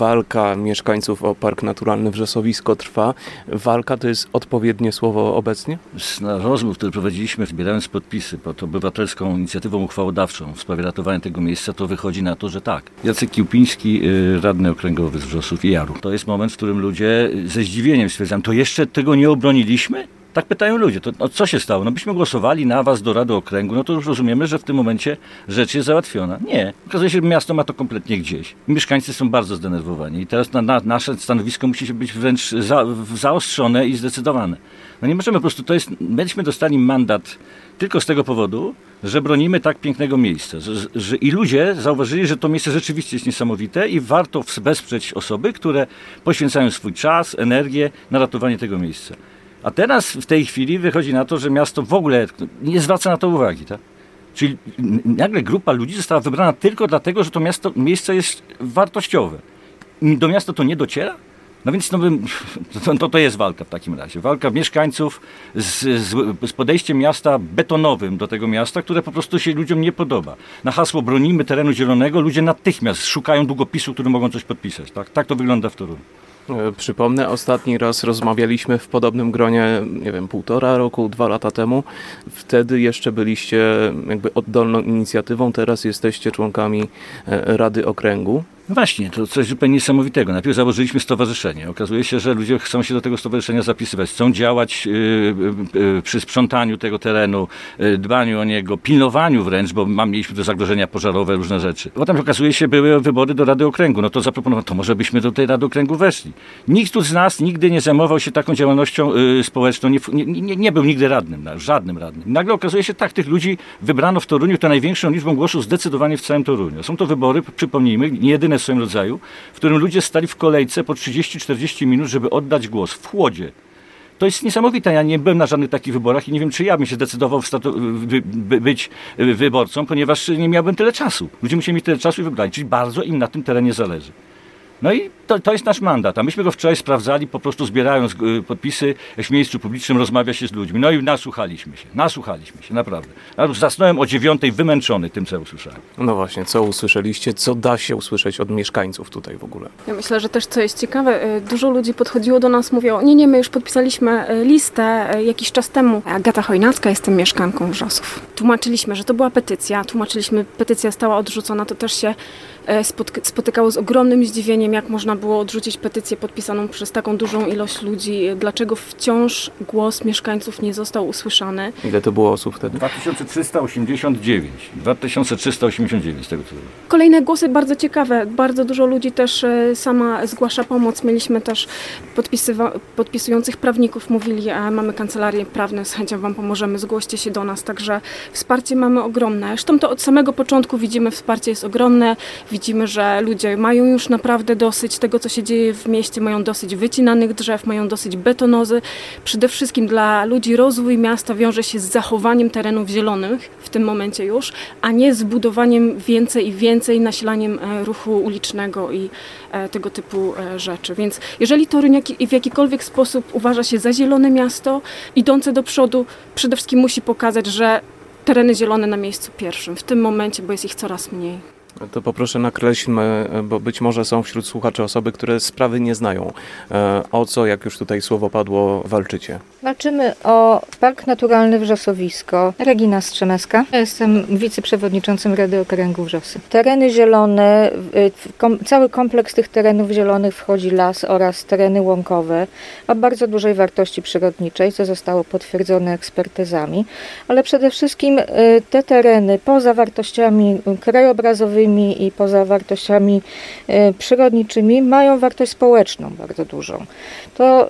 walka mieszkańców o Park Naturalny Wrzosowisko trwa. Walka to jest odpowiednie słowo obecnie? Z rozmów, które prowadziliśmy, zbierając podpisy pod obywatelską inicjatywą uchwałodawczą w sprawie ratowania tego miejsca, to wychodzi na to, że tak. Jacek Kiłpiński, y, radny okręgowy z Wrzosów i Jaru. To jest moment, w którym ludzie ze zdziwieniem stwierdzają, to jeszcze tego nie obroniliśmy? Tak pytają ludzie, to no, co się stało? No byśmy głosowali na was do Rady Okręgu, no to już rozumiemy, że w tym momencie rzecz jest załatwiona. Nie. Okazuje się, że miasto ma to kompletnie gdzieś. Mieszkańcy są bardzo zdenerwowani i teraz na, na nasze stanowisko musi być wręcz za, zaostrzone i zdecydowane. No nie możemy po prostu, to jest, myśmy dostali mandat tylko z tego powodu, że bronimy tak pięknego miejsca. Że, że, I ludzie zauważyli, że to miejsce rzeczywiście jest niesamowite i warto wesprzeć osoby, które poświęcają swój czas, energię na ratowanie tego miejsca. A teraz w tej chwili wychodzi na to, że miasto w ogóle nie zwraca na to uwagi. Tak? Czyli nagle grupa ludzi została wybrana tylko dlatego, że to miasto, miejsce jest wartościowe. Do miasta to nie dociera? No więc no, to, to jest walka w takim razie. Walka mieszkańców z, z, podejściem miasta betonowym do tego miasta, które po prostu się ludziom nie podoba. Na hasło bronimy terenu zielonego ludzie natychmiast szukają długopisu, który mogą coś podpisać. Tak, tak to wygląda w Toruniu. E, przypomnę, ostatni raz rozmawialiśmy w podobnym gronie, nie wiem, półtora roku, dwa lata temu. Wtedy jeszcze byliście jakby oddolną inicjatywą, teraz jesteście członkami e, Rady Okręgu. No właśnie, to coś zupełnie niesamowitego. Najpierw założyliśmy stowarzyszenie. Okazuje się, że ludzie chcą się do tego stowarzyszenia zapisywać, chcą działać yy, yy, przy sprzątaniu tego terenu, dbaniu o niego, pilnowaniu wręcz, bo mam, mieliśmy do zagrożenia pożarowe, różne rzeczy. Potem okazuje się, były wybory do Rady Okręgu. No to zaproponowano, to może byśmy do tej Rady Okręgu weszli. Nikt tu z nas nigdy nie zajmował się taką działalnością y, społeczną, nie, nie, nie, był nigdy radnym, żadnym radnym. Nagle okazuje się, tak, tych ludzi wybrano w Toruniu, to największą liczbą głosów zdecydowanie w całym Toruniu. Są to wybory, przypomnijmy, nie jedyne w swoim rodzaju, w którym ludzie stali w kolejce po 30-40 minut, żeby oddać głos w chłodzie. To jest niesamowite. Ja nie byłem na żadnych takich wyborach i nie wiem, czy ja bym się zdecydował by, by, być wyborcą, ponieważ nie miałbym tyle czasu. Ludzie musieli mieć tyle czasu i wybrać, czyli bardzo im na tym terenie zależy. No i to, to jest nasz mandat. A myśmy go wczoraj sprawdzali, po prostu zbierając y, podpisy w miejscu publicznym, rozmawia się z ludźmi. No i nasłuchaliśmy się, nasłuchaliśmy się, naprawdę. Zasnąłem o dziewiątej wymęczony tym, co usłyszałem. No właśnie, co usłyszeliście, co da się usłyszeć od mieszkańców tutaj w ogóle? Ja myślę, że też co jest ciekawe, y, dużo ludzi podchodziło do nas, mówiło, nie, nie, my już podpisaliśmy y, listę jakiś czas temu. Agata Chojnacka, jestem mieszkanką Wrzosów. Tłumaczyliśmy, że to była petycja, tłumaczyliśmy, petycja została odrzucona, to też się spotykało z ogromnym zdziwieniem, jak można było odrzucić petycję podpisaną przez taką dużą ilość ludzi. Dlaczego wciąż głos mieszkańców nie został usłyszany? Ile to było osób wtedy? 2389. 2389 tego co Kolejne głosy bardzo ciekawe. Bardzo dużo ludzi też e, sama zgłasza pomoc. Mieliśmy też podpisujących prawników. Mówili, a mamy kancelarię prawne, z chęcią Wam pomożemy, zgłoście się do nas. Także wsparcie mamy ogromne. Zresztą to od samego początku widzimy, wsparcie jest ogromne. Widzimy, że ludzie mają już naprawdę dosyć tego, co się dzieje w mieście, mają dosyć wycinanych drzew, mają dosyć betonozy. Przede wszystkim dla ludzi rozwój miasta wiąże się z zachowaniem terenów zielonych w tym momencie już, a nie z budowaniem więcej i więcej, nasilaniem e, ruchu ulicznego i e, tego typu e, rzeczy. Więc jeżeli Toruń w jakikolwiek sposób uważa się za zielone miasto, idące do przodu, przede wszystkim musi pokazać, że tereny zielone na miejscu pierwszym w tym momencie, bo jest ich coraz mniej. To poproszę nakreślmy, bo być może są wśród słuchaczy osoby, które sprawy nie znają. E, o co, jak już tutaj słowo padło, walczycie? Walczymy o Park Naturalny Wrzosowisko. Regina Strzemecka. Ja jestem wiceprzewodniczącym Rady Okręgu Wrzosy. Tereny zielone, cały kompleks tych terenów zielonych wchodzi las oraz tereny łąkowe o bardzo dużej wartości przyrodniczej, co zostało potwierdzone ekspertyzami, ale przede wszystkim te tereny poza wartościami krajobrazowymi, i poza wartościami e, przyrodniczymi mają wartość społeczną bardzo dużą. To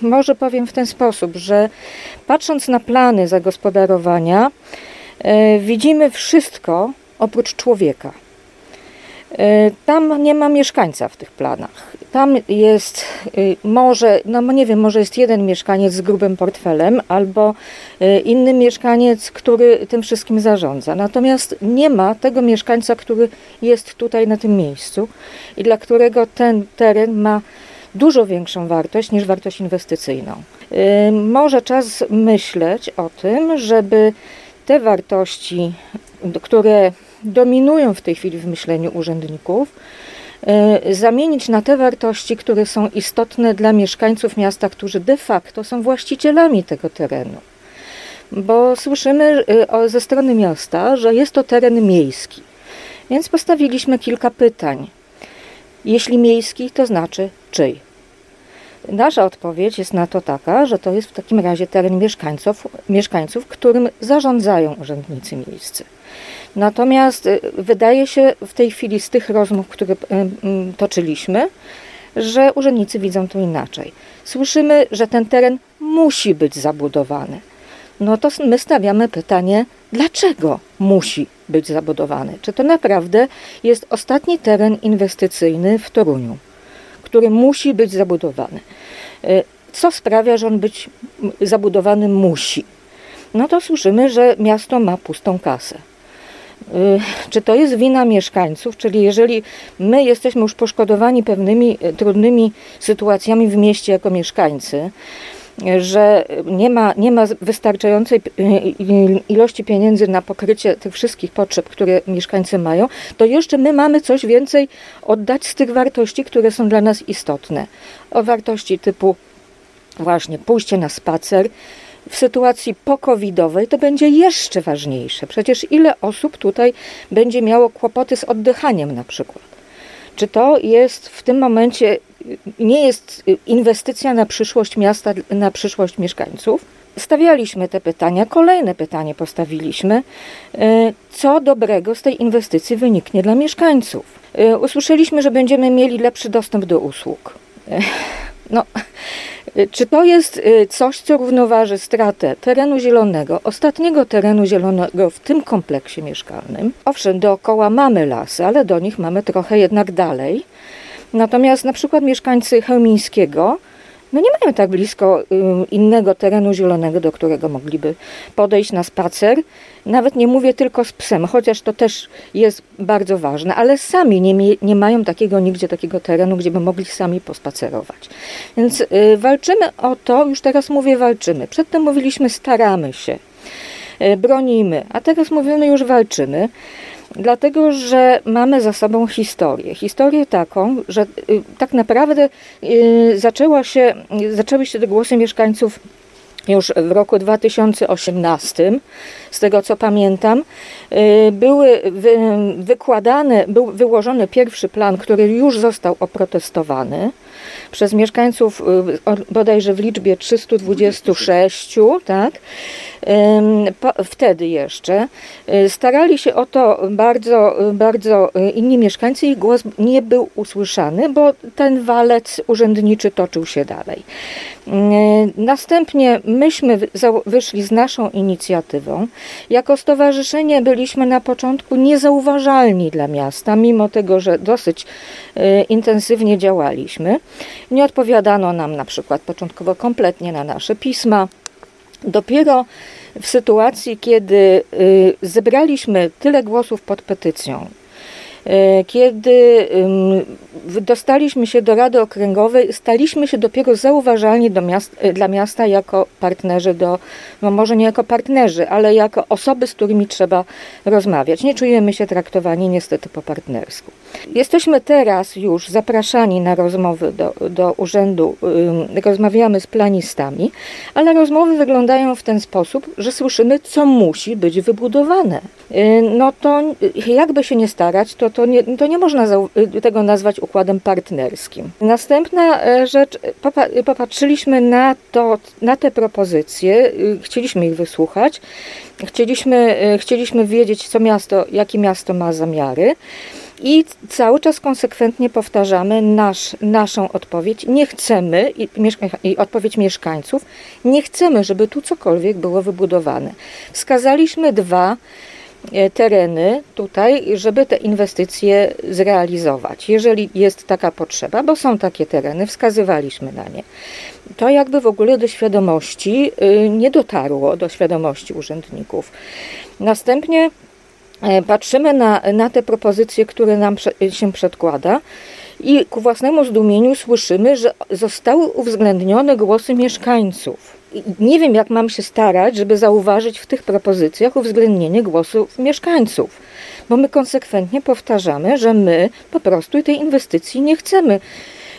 może powiem w ten sposób, że patrząc na plany zagospodarowania, e, widzimy wszystko oprócz człowieka. E, tam nie ma mieszkańca w tych planach. Tam jest y, może, no nie wiem, może jest jeden mieszkaniec z grubym portfelem, albo y, inny mieszkaniec, który tym wszystkim zarządza. Natomiast nie ma tego mieszkańca, który jest tutaj na tym miejscu i dla którego ten teren ma dużo większą wartość niż wartość inwestycyjną. Y, może czas myśleć o tym, żeby te wartości, które dominują w tej chwili w myśleniu urzędników, y, zamienić na te wartości, które są istotne dla mieszkańców miasta, którzy de facto są właścicielami tego terenu. Bo słyszymy y, ze strony miasta, że jest to teren miejski. Więc postawiliśmy kilka pytań. Jeśli miejski, to znaczy czyj? Nasza odpowiedź jest na to taka, że to jest w takim razie teren mieszkańców, mieszkańców którym zarządzają urzędnicy miejscy. Natomiast y, wydaje się w tej chwili z tych rozmów, które y, toczyliśmy, że urzędnicy widzą to inaczej. Słyszymy, że ten teren musi być zabudowany. No to my stawiamy pytanie, dlaczego musi być zabudowany? Czy to naprawdę jest ostatni teren inwestycyjny w Toruniu, który musi być zabudowany? Co sprawia, że on być zabudowany musi? No to słyszymy, że miasto ma pustą kasę. Y, czy to jest wina mieszkańców, czyli jeżeli my jesteśmy już poszkodowani pewnymi y, trudnymi sytuacjami w mieście jako mieszkańcy, że nie ma, nie ma wystarczającej ilości pieniędzy na pokrycie tych wszystkich potrzeb, które mieszkańcy mają, to jeszcze my mamy coś więcej oddać z tych wartości, które są dla nas istotne. O wartości typu właśnie pójście na spacer, w sytuacji pokowidowej to będzie jeszcze ważniejsze. Przecież ile osób tutaj będzie miało kłopoty z oddychaniem na przykład? Czy to jest w tym momencie, nie jest inwestycja na przyszłość miasta, na przyszłość mieszkańców? Stawialiśmy te pytania, kolejne pytanie postawiliśmy. E, co dobrego z tej inwestycji wyniknie dla mieszkańców? E, usłyszeliśmy, że będziemy mieli lepszy dostęp do usług. E, no, czy to jest y, coś, co równoważy stratę terenu zielonego, ostatniego terenu zielonego w tym kompleksie mieszkalnym? Owszem, dookoła mamy lasy, ale do nich mamy trochę jednak dalej. Natomiast na przykład mieszkańcy Chełmińskiego no nie mają tak blisko y, innego terenu zielonego, do którego mogliby podejść na spacer. Nawet nie mówię tylko z psem, chociaż to też jest bardzo ważne, ale sami nie, nie mają takiego nigdzie takiego terenu, gdzie by mogli sami pospacerować. Więc y, walczymy o to, już teraz mówię walczymy. Przedtem mówiliśmy staramy się, y, bronimy, a teraz mówimy już walczymy. Dlatego, że mamy za sobą historię. Historię taką, że y, tak naprawdę y, zaczęła się, zaczęły się te głosy mieszkańców już w roku 2018, z tego co pamiętam, y, były wykładane, był wyłożony pierwszy plan, który już został oprotestowany przez mieszkańców bodajże w liczbie 326, tak? wtedy jeszcze y, starali się o to bardzo, bardzo y, inni mieszkańcy, ich głos nie był usłyszany, bo ten walec urzędniczy toczył się dalej. Następnie myśmy wyszli z naszą inicjatywą. Jako stowarzyszenie byliśmy na początku niezauważalni dla miasta, mimo tego, że dosyć y, intensywnie działaliśmy. Nie odpowiadano nam na przykład początkowo kompletnie na nasze pisma. Dopiero w sytuacji, kiedy y, zebraliśmy tyle głosów pod petycją, kiedy dostaliśmy się do Rady Okręgowej, staliśmy się dopiero zauważalni miast, e, dla miasta jako partnerzy, do, no może nie jako partnerzy, ale jako osoby, z którymi trzeba rozmawiać. Nie czujemy się traktowani niestety po partnersku. Jesteśmy teraz już zapraszani na rozmowy do, do urzędu, rozmawiamy z planistami, ale rozmowy wyglądają w ten sposób, że słyszymy, co musi być wybudowane. E, no to jakby się nie starać, to to nie, to nie można tego nazwać układem partnerskim. Następna e, rzecz, popatrzyliśmy na, to, na te propozycje, y, chcieliśmy ich wysłuchać, chcieliśmy, e, chcieliśmy wiedzieć, co miasto, jakie miasto ma zamiary. I cały czas konsekwentnie powtarzamy nasz, naszą odpowiedź. Nie chcemy, i, i, odpowiedź mieszkańców, nie chcemy, żeby tu cokolwiek było wybudowane. Wskazaliśmy dwa E, tereny tutaj, żeby te inwestycje zrealizować, jeżeli jest taka potrzeba, bo są takie tereny, wskazywaliśmy na nie. To jakby w ogóle do świadomości y, nie dotarło, do świadomości urzędników. Następnie e, patrzymy na, na te propozycje, które nam się przedkłada I ku własnemu zdumieniu słyszymy, że zostały uwzględnione głosy mieszkańców. Nie wiem, jak mam się starać, żeby zauważyć w tych propozycjach uwzględnienie głosów mieszkańców, bo my konsekwentnie powtarzamy, że my po prostu tej inwestycji nie chcemy.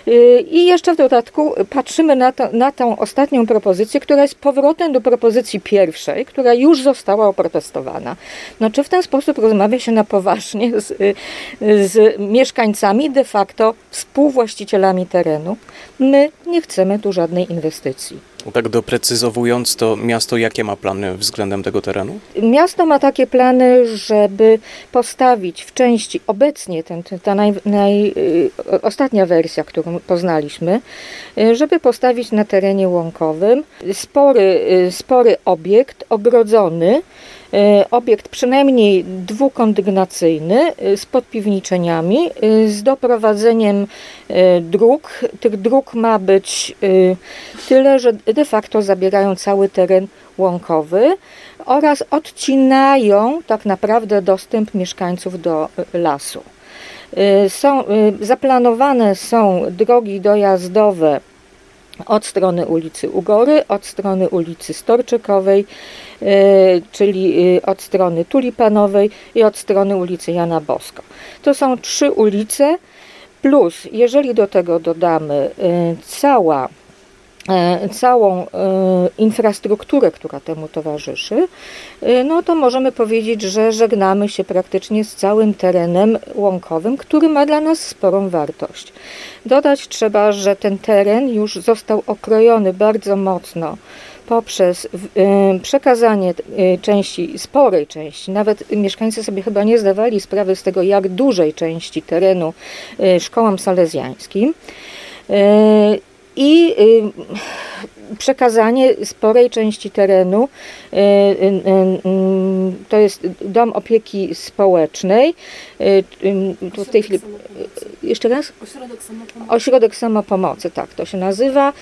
Y, I jeszcze w dodatku patrzymy na, to, na tą ostatnią propozycję, która jest powrotem do propozycji pierwszej, która już została oprotestowana. No, czy w ten sposób rozmawia się na poważnie z, y, z mieszkańcami, de facto współwłaścicielami terenu? My nie chcemy tu żadnej inwestycji. Tak doprecyzowując, to miasto jakie ma plany względem tego terenu? Miasto ma takie plany, żeby postawić w części obecnie ten, ta naj, naj, y, ostatnia wersja, którą poznaliśmy, y, żeby postawić na terenie łąkowym spory, y, spory obiekt ogrodzony obiekt przynajmniej dwukondygnacyjny e, z podpiwniczeniami, e, z doprowadzeniem dróg. Tych dróg ma być tyle, że de facto zabierają cały teren łąkowy oraz odcinają tak naprawdę dostęp mieszkańców do lasu. Są, zaplanowane są drogi dojazdowe od strony ulicy Ugory, od strony ulicy Storczykowej, czyli e, od strony Tulipanowej i od strony ulicy Jana Bosko. To są trzy ulice, plus jeżeli do tego dodamy e, cała całą infrastrukturę, która temu towarzyszy, no to możemy powiedzieć, że żegnamy się praktycznie z całym terenem łąkowym, który ma dla nas sporą wartość. Dodać trzeba, że ten teren już został okrojony bardzo mocno poprzez przekazanie części, sporej części, nawet mieszkańcy sobie chyba nie zdawali sprawy z tego, jak dużej części terenu szkołom salezjańskim. I przekazanie sporej części terenu, y, y, to jest dom opieki społecznej, tu w tej chwili, jeszcze raz? Ośrodek samopomocy. Ośrodek samopomocy, tak to się nazywa.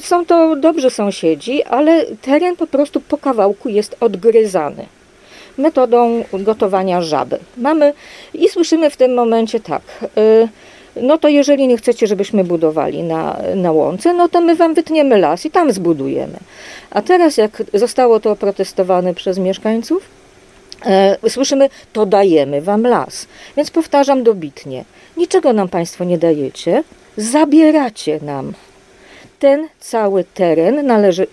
Są to dobrzy sąsiedzi, ale teren po prostu po kawałku jest odgryzany metodą gotowania żaby. Mamy i słyszymy w tym momencie tak no to jeżeli nie chcecie, żebyśmy budowali na, na łące, no to my wam wytniemy las i tam zbudujemy. A teraz jak zostało to oprotestowane przez mieszkańców, e, słyszymy, to dajemy wam las. Więc powtarzam dobitnie, niczego nam państwo nie dajecie, zabieracie nam. Ten cały teren należy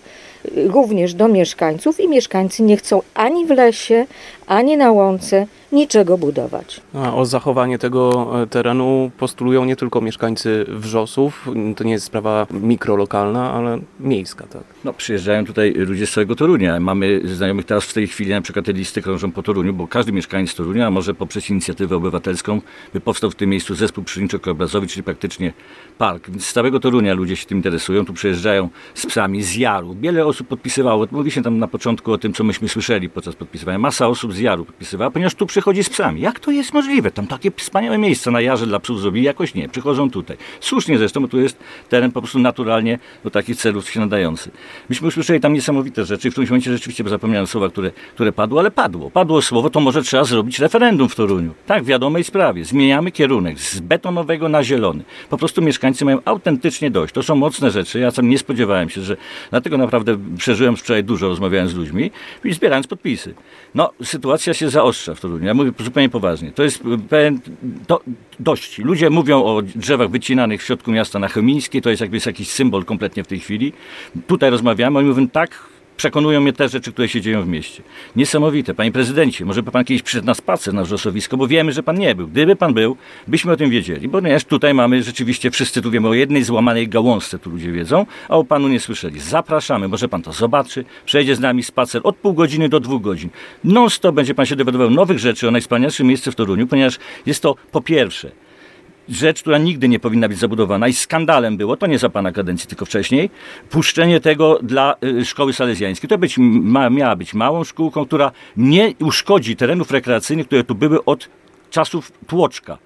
również do mieszkańców i mieszkańcy nie chcą ani w lesie, ani na łące niczego budować. A o zachowanie tego e, terenu postulują nie tylko mieszkańcy Wrzosów, to nie jest sprawa mikrolokalna, ale miejska, tak? No, przyjeżdżają tutaj ludzie z całego Torunia. Mamy znajomych teraz w tej chwili, na przykład te listy krążą po Toruniu, bo każdy mieszkaniec Torunia może poprzez inicjatywę obywatelską by powstał w tym miejscu zespół przyrodniczo-krajobrazowy, czyli praktycznie park. Więc z całego Torunia ludzie się tym interesują, tu przyjeżdżają z psami z Jaru. Wiele osób podpisywało, mówi się tam na początku o tym, co myśmy słyszeli podczas podpisywania. Masa osób z Jaru podpisywała, ponieważ tu przychodzi z psami. Jak to jest możliwe? Tam takie wspaniałe miejsca na Jarze dla psów zrobili, jakoś nie. Przychodzą tutaj. Słusznie zresztą, bo tu jest teren po prostu naturalnie do takich celów się nadający. Myśmy usłyszeli tam niesamowite rzeczy. W którymś momencie rzeczywiście zapomniałem słowa, które, które padło, ale padło. Padło słowo, to może trzeba zrobić referendum w Toruniu. Tak, w wiadomej sprawie. Zmieniamy kierunek z betonowego na zielony. Po prostu mieszkańcy mają autentycznie dość. To są mocne rzeczy. Ja sam nie spodziewałem się, że dlatego naprawdę przeżyłem wczoraj dużo, rozmawiając z ludźmi i zbierając podpisy. No, sytuacja się zaostrza w Toruniu. Ja mówię zupełnie poważnie. To jest pewien, to, dość. Ludzie mówią o drzewach wycinanych w środku miasta na Chełmińskiej, to jest jakby jakiś symbol kompletnie w tej chwili. Tutaj rozmawiamy, oni mówią tak, przekonują mnie te rzeczy, które się dzieją w mieście. Niesamowite. Panie prezydencie, może by pan kiedyś przyszedł na spacer na wrzosowisko, bo wiemy, że pan nie był. Gdyby pan był, byśmy o tym wiedzieli. Bo ponieważ tutaj mamy rzeczywiście, wszyscy tu wiemy o jednej złamanej gałązce, tu ludzie wiedzą, a o panu nie słyszeli. Zapraszamy, może pan to zobaczy, przejdzie z nami spacer od pół godziny do dwóch godzin. Non stop będzie pan się dowiadywał nowych rzeczy o najwspanialszym miejscu w Toruniu, ponieważ jest to po pierwsze rzecz, która nigdy nie powinna być zabudowana i skandalem było, to nie za pana kadencji, tylko wcześniej, puszczenie tego dla y, szkoły salezjańskiej. To być, ma, miała być małą szkółką, która nie uszkodzi terenów rekreacyjnych, które tu były od czasów tłoczka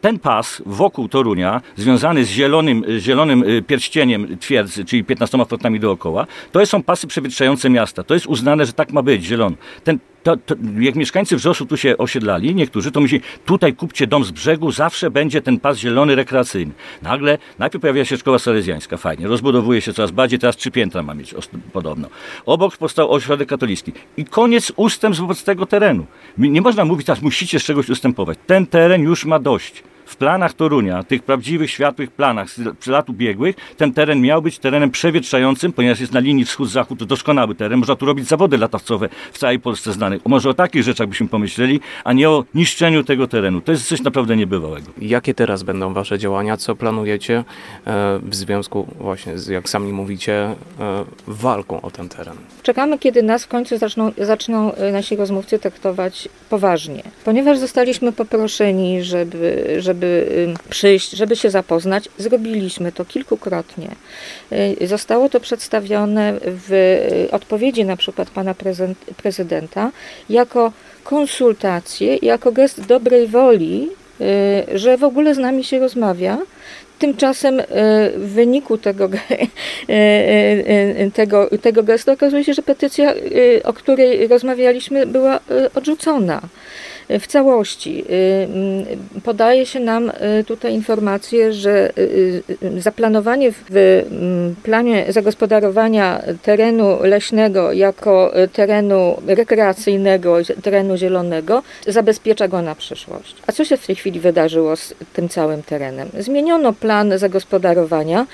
ten pas wokół Torunia, związany z zielonym, zielonym y, pierścieniem twierdzy, czyli 15 fotami dookoła, to są pasy przewietrzające miasta. To jest uznane, że tak ma być, zielony. Ten, to, to, jak mieszkańcy Wrzosu tu się osiedlali, niektórzy, to myśleli, tutaj kupcie dom z brzegu, zawsze będzie ten pas zielony rekreacyjny. Nagle, najpierw pojawia się szkoła salezjańska, fajnie, rozbudowuje się coraz bardziej, teraz trzy piętra ma mieć podobno. Obok powstał ośrodek katolicki. I koniec ustępstw wobec tego terenu. Nie można mówić teraz, musicie z czegoś ustępować. Ten teren już ma dość w planach Torunia, tych prawdziwych, światłych planach z lat ubiegłych, ten teren miał być terenem przewietrzającym, ponieważ jest na linii wschód-zachód, to doskonały teren. Można tu robić zawody latawcowe w całej Polsce znanych. Może o takich rzeczach byśmy pomyśleli, a nie o niszczeniu tego terenu. To jest coś naprawdę niebywałego. Jakie teraz będą Wasze działania? Co planujecie e, w związku właśnie z, jak sami mówicie, e, walką o ten teren? Czekamy, kiedy nas w końcu zaczną, zaczną e, nasi rozmówcy traktować poważnie. Ponieważ zostaliśmy poproszeni, żeby, żeby żeby przyjść, żeby się zapoznać. Zrobiliśmy to kilkukrotnie. Y, zostało to przedstawione w y, odpowiedzi na przykład pana prezydenta jako konsultacje, jako gest dobrej woli, y, że w ogóle z nami się rozmawia. Tymczasem w wyniku tego, tego, tego gestu okazuje się, że petycja, o której rozmawialiśmy, była odrzucona w całości. Y, mm, podaje się nam y, tutaj informację, że y, zaplanowanie w mm, planie zagospodarowania terenu leśnego jako terenu rekreacyjnego, terenu zielonego zabezpiecza go na przyszłość. A co się w tej chwili wydarzyło z tym całym terenem? Zmieniono plan zagospodarowania,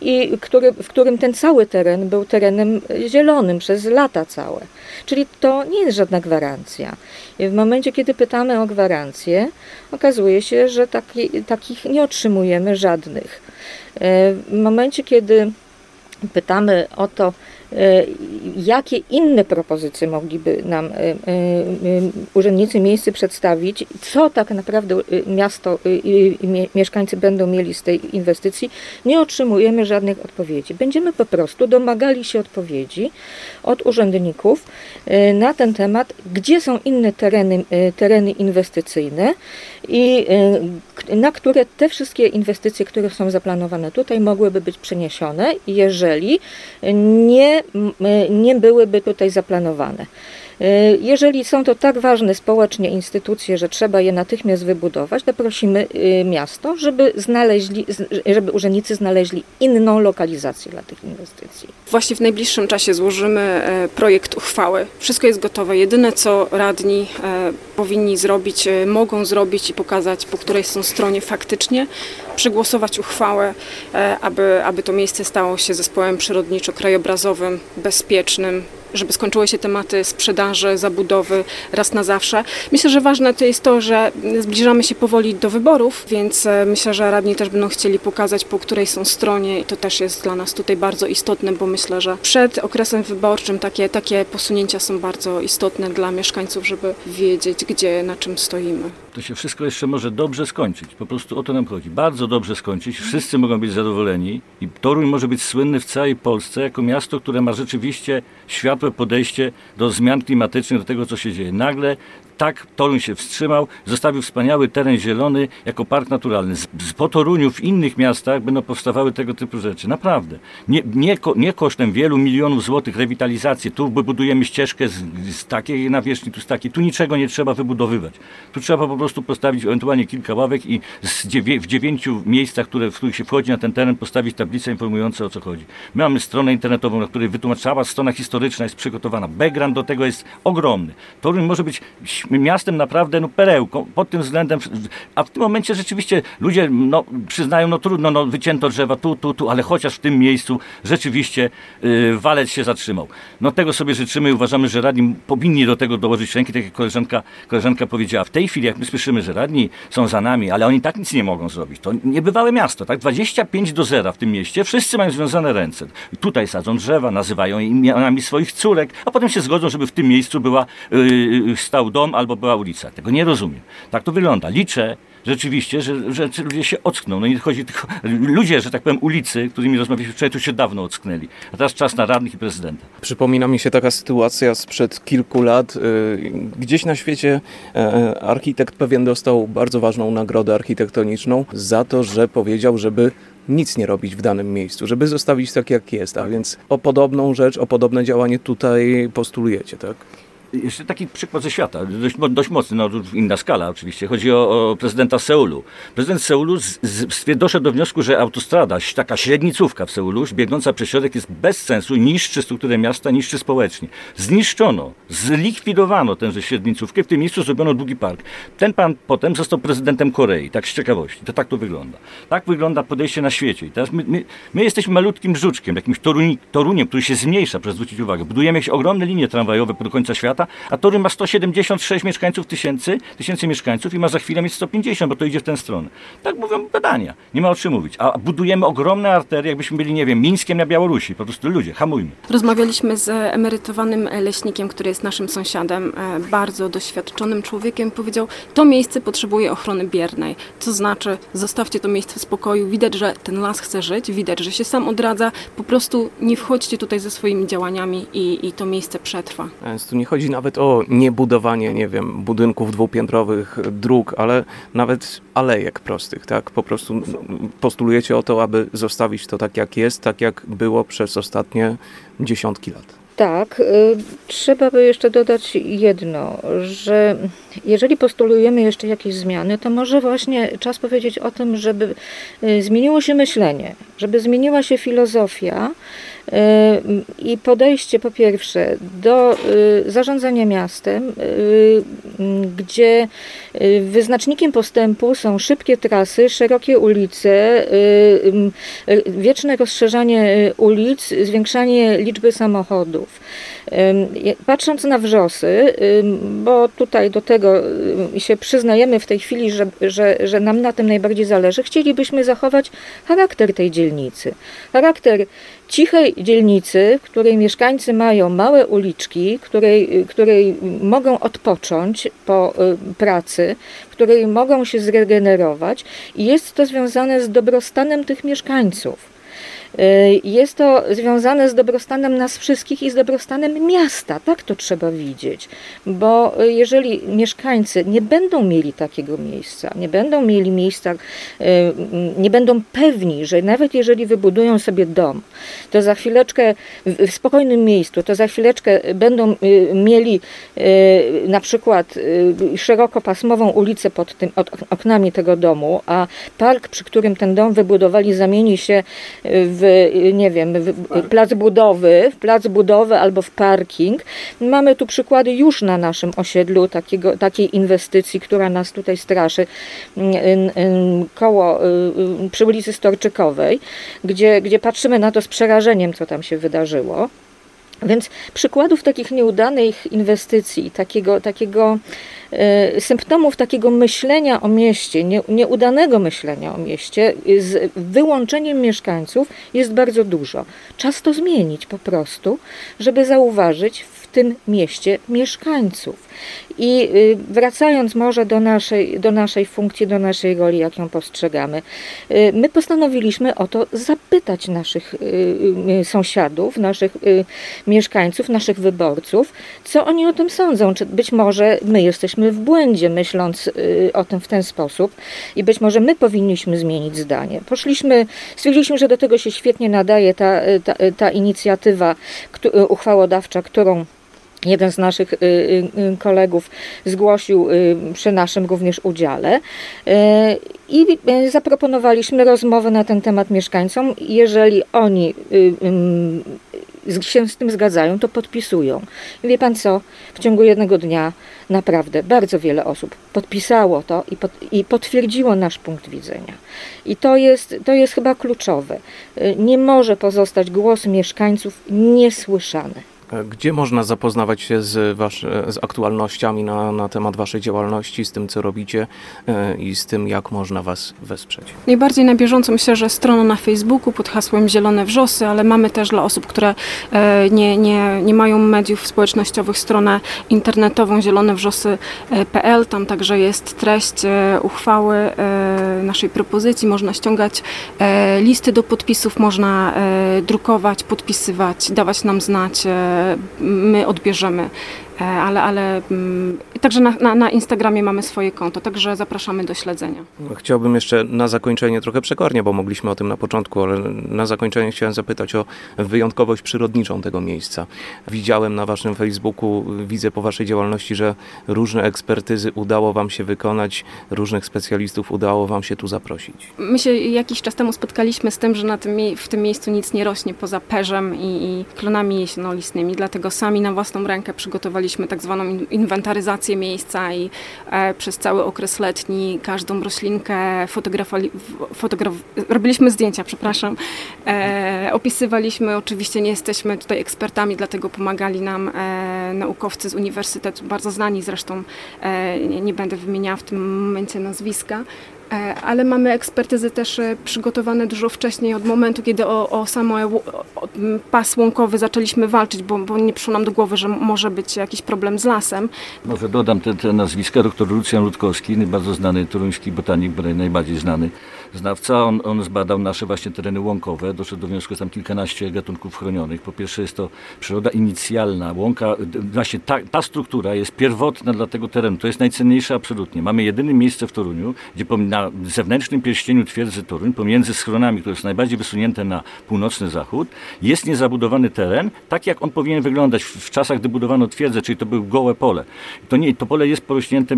i który, w którym ten cały teren był terenem zielonym przez lata całe. Czyli to nie jest żadna gwarancja. W momencie, kiedy pytamy o gwarancję, okazuje się, że taki, takich nie otrzymujemy żadnych. E, w momencie, kiedy pytamy o to, jakie inne propozycje mogliby nam e, e, urzędnicy miejscy przedstawić, co tak naprawdę miasto i mieszkańcy będą mieli z tej inwestycji, nie otrzymujemy żadnych odpowiedzi. Będziemy po prostu domagali się odpowiedzi od urzędników na ten temat, gdzie są inne tereny, tereny inwestycyjne i na które te wszystkie inwestycje, które są zaplanowane tutaj, mogłyby być przeniesione, jeżeli nie nie, byłyby tutaj zaplanowane. Y, jeżeli są to tak ważne społecznie instytucje, że trzeba je natychmiast wybudować, to prosimy y, miasto, żeby, znaleźli, żeby urzędnicy znaleźli inną lokalizację dla tych inwestycji. Właśnie w najbliższym czasie złożymy e, projekt uchwały. Wszystko jest gotowe. Jedyne, co radni e, powinni zrobić, e, mogą zrobić i pokazać, po której są stronie faktycznie, przegłosować uchwałę, aby, aby to miejsce stało się zespołem przyrodniczo-krajobrazowym, bezpiecznym, żeby skończyły się tematy sprzedaży, zabudowy raz na zawsze. Myślę, że ważne to jest to, że zbliżamy się powoli do wyborów, więc e, myślę, że radni też będą chcieli pokazać, po której są stronie i to też jest dla nas tutaj bardzo istotne, bo myślę, że przed okresem wyborczym takie, takie posunięcia są bardzo istotne dla mieszkańców, żeby wiedzieć, gdzie, na czym stoimy. To się wszystko jeszcze może dobrze skończyć. Po prostu o to nam chodzi. Bardzo dobrze skończyć. Wszyscy mogą być zadowoleni i Toruń może być słynny w całej Polsce jako miasto, które ma rzeczywiście światło podejście do zmian klimatycznych, do tego, co się dzieje. Nagle tak Toruń się wstrzymał, zostawił wspaniały teren zielony jako park naturalny. Z, z po Toruniu w innych miastach będą powstawały tego typu rzeczy. Naprawdę. Nie, nie, nie kosztem wielu milionów złotych rewitalizacji. Tu wybudujemy ścieżkę z, z takiej nawierzchni, tu z takiej. Tu niczego nie trzeba wybudowywać. Tu trzeba po prostu postawić ewentualnie kilka ławek i dziewię, w dziewięciu miejscach, które, w których się wchodzi na ten teren, postawić tablice informujące o co chodzi. My mamy stronę internetową, na której wytłumaczała strona historyczna jest przygotowana. Background do tego jest ogromny. Toruń może być miastem naprawdę no, perełką pod tym względem. A w tym momencie rzeczywiście ludzie no, przyznają, no trudno, no, wycięto drzewa tu, tu, tu, ale chociaż w tym miejscu rzeczywiście yy, walec się zatrzymał. No tego sobie życzymy i uważamy, że radni powinni do tego dołożyć ręki, tak jak koleżanka, koleżanka powiedziała. W tej chwili, jak my słyszymy, że radni są za nami, ale oni tak nic nie mogą zrobić. To niebywałe miasto, tak? 25 do zera w tym mieście, wszyscy mają związane ręce. Tutaj sadzą drzewa, nazywają imionami swoich córek, a potem się zgodzą, żeby w tym miejscu była, yy, stał dom albo była ulica. Tego nie rozumiem. Tak to wygląda. Liczę rzeczywiście, że, że ludzie się ockną. No nie chodzi tylko... Ludzie, że tak powiem, ulicy, którymi rozmawialiśmy wczoraj, tu się dawno ocknęli. A teraz czas na radnych i prezydenta. Przypomina mi się taka sytuacja sprzed kilku lat. Y, gdzieś na świecie e, architekt pewien dostał bardzo ważną nagrodę architektoniczną za to, że powiedział, żeby nic nie robić w danym miejscu, żeby zostawić tak jak jest, a więc o podobną rzecz, o podobne działanie tutaj postulujecie, tak? Jeszcze taki przykład ze świata, dość, dość mocny, no inna skala oczywiście. Chodzi o, o prezydenta Seulu. Prezydent Seulu z, z, doszedł do wniosku, że autostrada, taka średnicówka w Seulu, biegnąca przez środek jest bez sensu, niszczy strukturę miasta, niszczy społecznie. Zniszczono, zlikwidowano tęże średnicówkę, w tym miejscu zrobiono długi park. Ten pan potem został prezydentem Korei, tak z ciekawości. To tak to wygląda. Tak wygląda podejście na świecie. I teraz my, my, my jesteśmy malutkim żuczkiem, jakimś toruni, toruniem, który się zmniejsza, proszę zwrócić uwagę. Budujemy jakieś ogromne linie tramwajowe do końca świata, a Toruń ma 176 mieszkańców tysięcy, tysięcy mieszkańców i ma za chwilę mieć 150, bo to idzie w tę stronę. Tak mówią badania. Nie ma o czym mówić. A budujemy ogromne arterie, jakbyśmy byli, nie wiem, Mińskiem na Białorusi. Po prostu ludzie, hamujmy. Rozmawialiśmy z emerytowanym leśnikiem, który jest naszym sąsiadem, e, bardzo doświadczonym człowiekiem. Powiedział, to miejsce potrzebuje ochrony biernej. To znaczy, zostawcie to miejsce w spokoju. Widać, że ten las chce żyć, widać, że się sam odradza. Po prostu nie wchodźcie tutaj ze swoimi działaniami i, i to miejsce przetrwa. Więc tu nie chodzi nawet o niebudowanie, nie wiem, budynków dwupiętrowych, dróg, ale nawet alejek prostych, tak? Po prostu postulujecie o to, aby zostawić to tak, jak jest, tak jak było przez ostatnie dziesiątki lat. Tak, y, trzeba by jeszcze dodać jedno, że jeżeli postulujemy jeszcze jakieś zmiany, to może właśnie czas powiedzieć o tym, żeby y, zmieniło się myślenie, żeby zmieniła się filozofia i podejście po pierwsze do zarządzania miastem, gdzie wyznacznikiem postępu są szybkie trasy, szerokie ulice, wieczne rozszerzanie ulic, zwiększanie liczby samochodów. Patrząc na wrzosy, bo tutaj do tego się przyznajemy w tej chwili, że, że, że nam na tym najbardziej zależy, chcielibyśmy zachować charakter tej dzielnicy. Charakter cichej dzielnicy, w której mieszkańcy mają małe uliczki, której, której mogą odpocząć po y, pracy, której mogą się zregenerować i jest to związane z dobrostanem tych mieszkańców. Y, jest to związane z dobrostanem nas wszystkich i z dobrostanem miasta. Tak to trzeba widzieć, bo jeżeli mieszkańcy nie będą mieli takiego miejsca, nie będą mieli miejsca, y, nie będą pewni, że nawet jeżeli wybudują sobie dom, to za chwileczkę w spokojnym miejscu, to za chwileczkę będą y, mieli na przykład szerokopasmową ulicę pod tym, oknami tego domu, a park, przy którym ten dom wybudowali, zamieni się w nie wiem, w plac budowy, w plac budowy albo w parking. Mamy tu przykłady już na naszym osiedlu takiego, takiej inwestycji, która nas tutaj straszy mm, koło y, y, przy ulicy Storczykowej, gdzie, gdzie patrzymy na to z przerażeniem, co tam się wydarzyło. Więc przykładów takich nieudanych inwestycji, takiego, takiego e, symptomów takiego myślenia o mieście, nie, nieudanego myślenia o mieście, z wyłączeniem mieszkańców jest bardzo dużo. Czas to zmienić po prostu, żeby zauważyć tym mieście mieszkańców. I y, wracając może do naszej, do naszej funkcji, do naszej roli, jak ją postrzegamy, y, my postanowiliśmy o to zapytać naszych y, sąsiadów, naszych mieszkańców, naszych wyborców, co oni o tym sądzą. Czy być może my jesteśmy w błędzie, myśląc o tym w ten sposób i być może my powinniśmy zmienić zdanie. Poszliśmy, stwierdziliśmy, że do tego się świetnie nadaje ta, ta, ta inicjatywa uchwałodawcza, którą jeden z naszych y, y, y, kolegów zgłosił przy naszym również udziale i zaproponowaliśmy rozmowę na ten temat mieszkańcom. Jeżeli oni się z tym zgadzają, to podpisują. Wie pan co? W ciągu jednego dnia naprawdę bardzo wiele osób podpisało to i, i potwierdziło nasz punkt widzenia. I to jest, to jest chyba kluczowe. Nie może pozostać głos mieszkańców niesłyszany. Gdzie można zapoznawać się z, wasz, z aktualnościami na, na temat Waszej działalności, z tym, co robicie e, i z tym, jak można Was wesprzeć? Najbardziej na bieżąco myślę, że strona na Facebooku pod hasłem Zielone Wrzosy, ale mamy też dla osób, które e, nie, nie, nie mają mediów społecznościowych stronę internetową zielonewrzosy.pl. Tam także jest treść e, uchwały naszej propozycji. Można ściągać listy do podpisów, można drukować, podpisywać, dawać nam znać my odbierzemy ale, ale mm, także na, na, na Instagramie mamy swoje konto, także zapraszamy do śledzenia. Chciałbym jeszcze na zakończenie trochę przekornie, bo mogliśmy o tym na początku, ale na zakończenie chciałem zapytać o wyjątkowość przyrodniczą tego miejsca. Widziałem na waszym Facebooku, widzę po waszej działalności, że różne ekspertyzy udało wam się wykonać, różnych specjalistów udało wam się tu zaprosić. My się jakiś czas temu spotkaliśmy z tym, że na tym, w tym miejscu nic nie rośnie poza perzem i, i klonami jesienolistnymi, dlatego sami na własną rękę przygotowaliśmy tak zwaną in- inwentaryzację miejsca i e, przez cały okres letni każdą roślinkę fotografowali, fotograf, robiliśmy zdjęcia, przepraszam, e, opisywaliśmy, oczywiście nie jesteśmy tutaj ekspertami, dlatego pomagali nam e, naukowcy z uniwersytetu, bardzo znani zresztą, nie, nie będę wymieniała w tym momencie nazwiska, Ale mamy ekspertyzy też e, przygotowane dużo wcześniej, od momentu, kiedy o, o o, pas łąkowy zaczęliśmy walczyć, bo, bo nie przyszło nam do głowy, że może być jakiś problem z lasem. Może dodam te, te nazwiska. Doktor Lucjan Rutkowski, bardzo znany toruński botanik, najbardziej znany znawca. On, on zbadał nasze właśnie tereny łąkowe. Doszedł do wniosku, że tam kilkanaście gatunków chronionych. Po pierwsze jest to przyroda inicjalna. Łąka, właśnie ta, ta struktura jest pierwotna dla tego terenu. To jest najcenniejsze absolutnie. Mamy jedyne miejsce w Toruniu, gdzie pom- na zewnętrznym pierścieniu twierdzy Toruń, pomiędzy schronami, które są najbardziej wysunięte na północny zachód, jest niezabudowany teren, tak jak on powinien wyglądać w, czasach, gdy budowano twierdzę, czyli to było gołe pole. To, nie, to pole jest porośnięte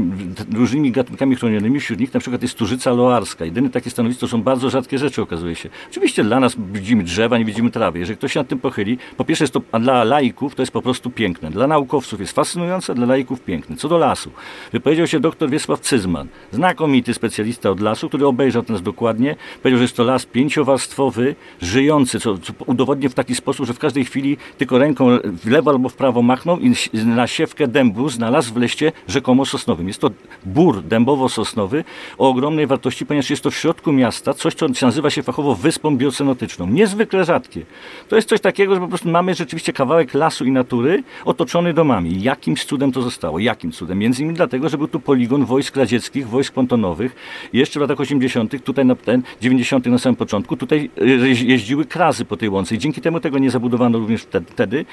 różnymi gatunkami chronionymi, wśród nich na przykład jest turzyca loarska. Jedyne takie stanowisko są bardzo rzadkie rzeczy, okazuje się. Oczywiście dla nas widzimy drzewa, nie widzimy trawy. Jeżeli ktoś się nad tym pochyli, po pierwsze jest to dla laików to jest po prostu piękne. Dla naukowców jest fascynujące, dla laików piękne. Co do lasu, wypowiedział się dr Wiesław Cyzman, znakomity specjalista od lasu, który obejrzał ten dokładnie. Powiedział, że jest to las pięciowarstwowy, żyjący, co, co udowodnię w taki sposób, że w każdej chwili tylko ręką w lewo albo w prawo machnął i na siewkę dębu znalazł w leście rzekomo sosnowym. Jest to bór dębowo-sosnowy o ogromnej wartości, ponieważ jest to w środku miasta coś, co nazywa się fachowo wyspą biocenotyczną. Niezwykle rzadkie. To jest coś takiego, że po prostu mamy rzeczywiście kawałek lasu i natury otoczony domami. Jakimś cudem to zostało? Jakim cudem? Między innymi dlatego, że był tu poligon wojsk radzieckich, wojsk pontonowych. Jeszcze w latach 80., tutaj na ten, 90. na samym początku, tutaj y, jeździły krazy po tej łące i dzięki temu tego nie zabudowano również wte- wtedy.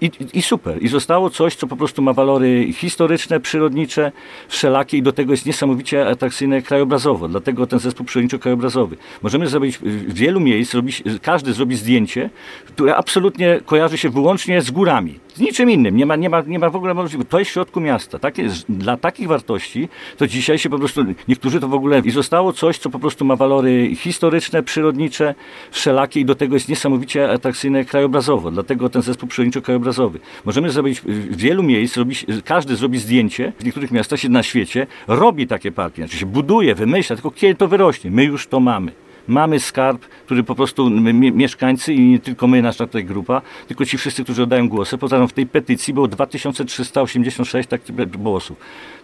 I, i, super. I zostało coś, co po prostu ma walory historyczne, przyrodnicze, wszelakie i do tego jest niesamowicie atrakcyjne krajobrazowo. Dlatego ten zespół przyrodniczo-krajobrazowy. Możemy zrobić w wielu miejsc, robić, każdy zrobi zdjęcie, które absolutnie kojarzy się wyłącznie z górami. Z niczym innym. Nie ma, nie ma, nie ma w ogóle możliwości. To jest w środku miasta. Tak jest, dla takich wartości to dzisiaj się po prostu, niektórzy to w ogóle, i zostało coś, co po prostu ma walory historyczne, przyrodnicze, wszelakie i do tego jest niesamowicie atrakcyjne krajobrazowo. Dlatego ten zespół przyrodniczo-krajobrazowy. Możemy zrobić w wielu miejsc, każdy zrobi zdjęcie, w niektórych miastach się na świecie robi takie parki, znaczy się buduje, wymyśla, tylko kiedy to wyrośnie? My już to mamy. Mamy skarb, który po prostu mieszkańcy i nie tylko my, nasza tutaj grupa, tylko ci wszyscy, którzy oddają głosy. Tym w tej petycji było 2386 takich głosów.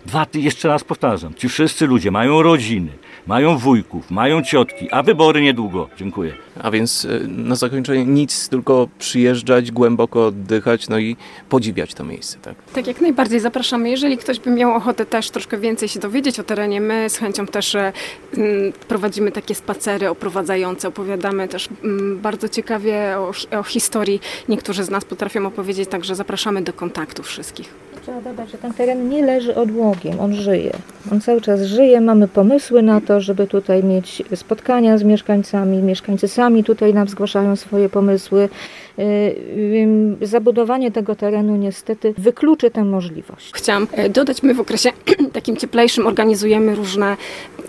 Dwa, jeszcze raz powtarzam, ci wszyscy ludzie mają rodziny, mają wujków, mają ciotki, a wybory niedługo. Dziękuję. A więc y, na zakończenie nic, tylko przyjeżdżać, głęboko oddychać, no i podziwiać to miejsce, tak? Tak jak najbardziej zapraszamy. Jeżeli ktoś by miał ochotę też troszkę więcej się dowiedzieć o terenie, my z chęcią też e, mm, prowadzimy takie spacery oprowadzające, opowiadamy też mm, bardzo ciekawie o, o historii. Niektórzy z nas potrafią opowiedzieć, także zapraszamy do kontaktów wszystkich. Trzeba dodać, że ten teren nie leży odłogiem, on żyje. On cały czas żyje, mamy pomysły na to, żeby tutaj mieć spotkania z mieszkańcami. Mieszkańcy sami tutaj nam zgłaszają swoje pomysły. Zabudowanie tego terenu niestety wykluczy tę możliwość. Chciałam e, dodać, my w okresie takim cieplejszym organizujemy różne,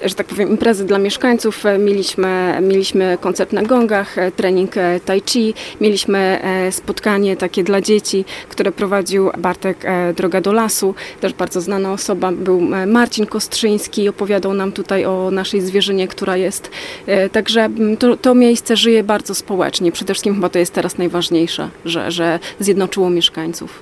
że tak powiem, imprezy dla mieszkańców. E, Mieliśmy, mieliśmy koncert na gongach, e, trening tai chi, mieliśmy spotkanie takie dla dzieci, które prowadził Bartek Droga do Lasu, też bardzo znana osoba. Był Marcin Kostrzyński, opowiadał nam tutaj o naszej zwierzynie, która jest. Także m, to, to miejsce żyje bardzo społecznie. Przede wszystkim chyba to jest teraz najważniejsze, że, że zjednoczyło mieszkańców.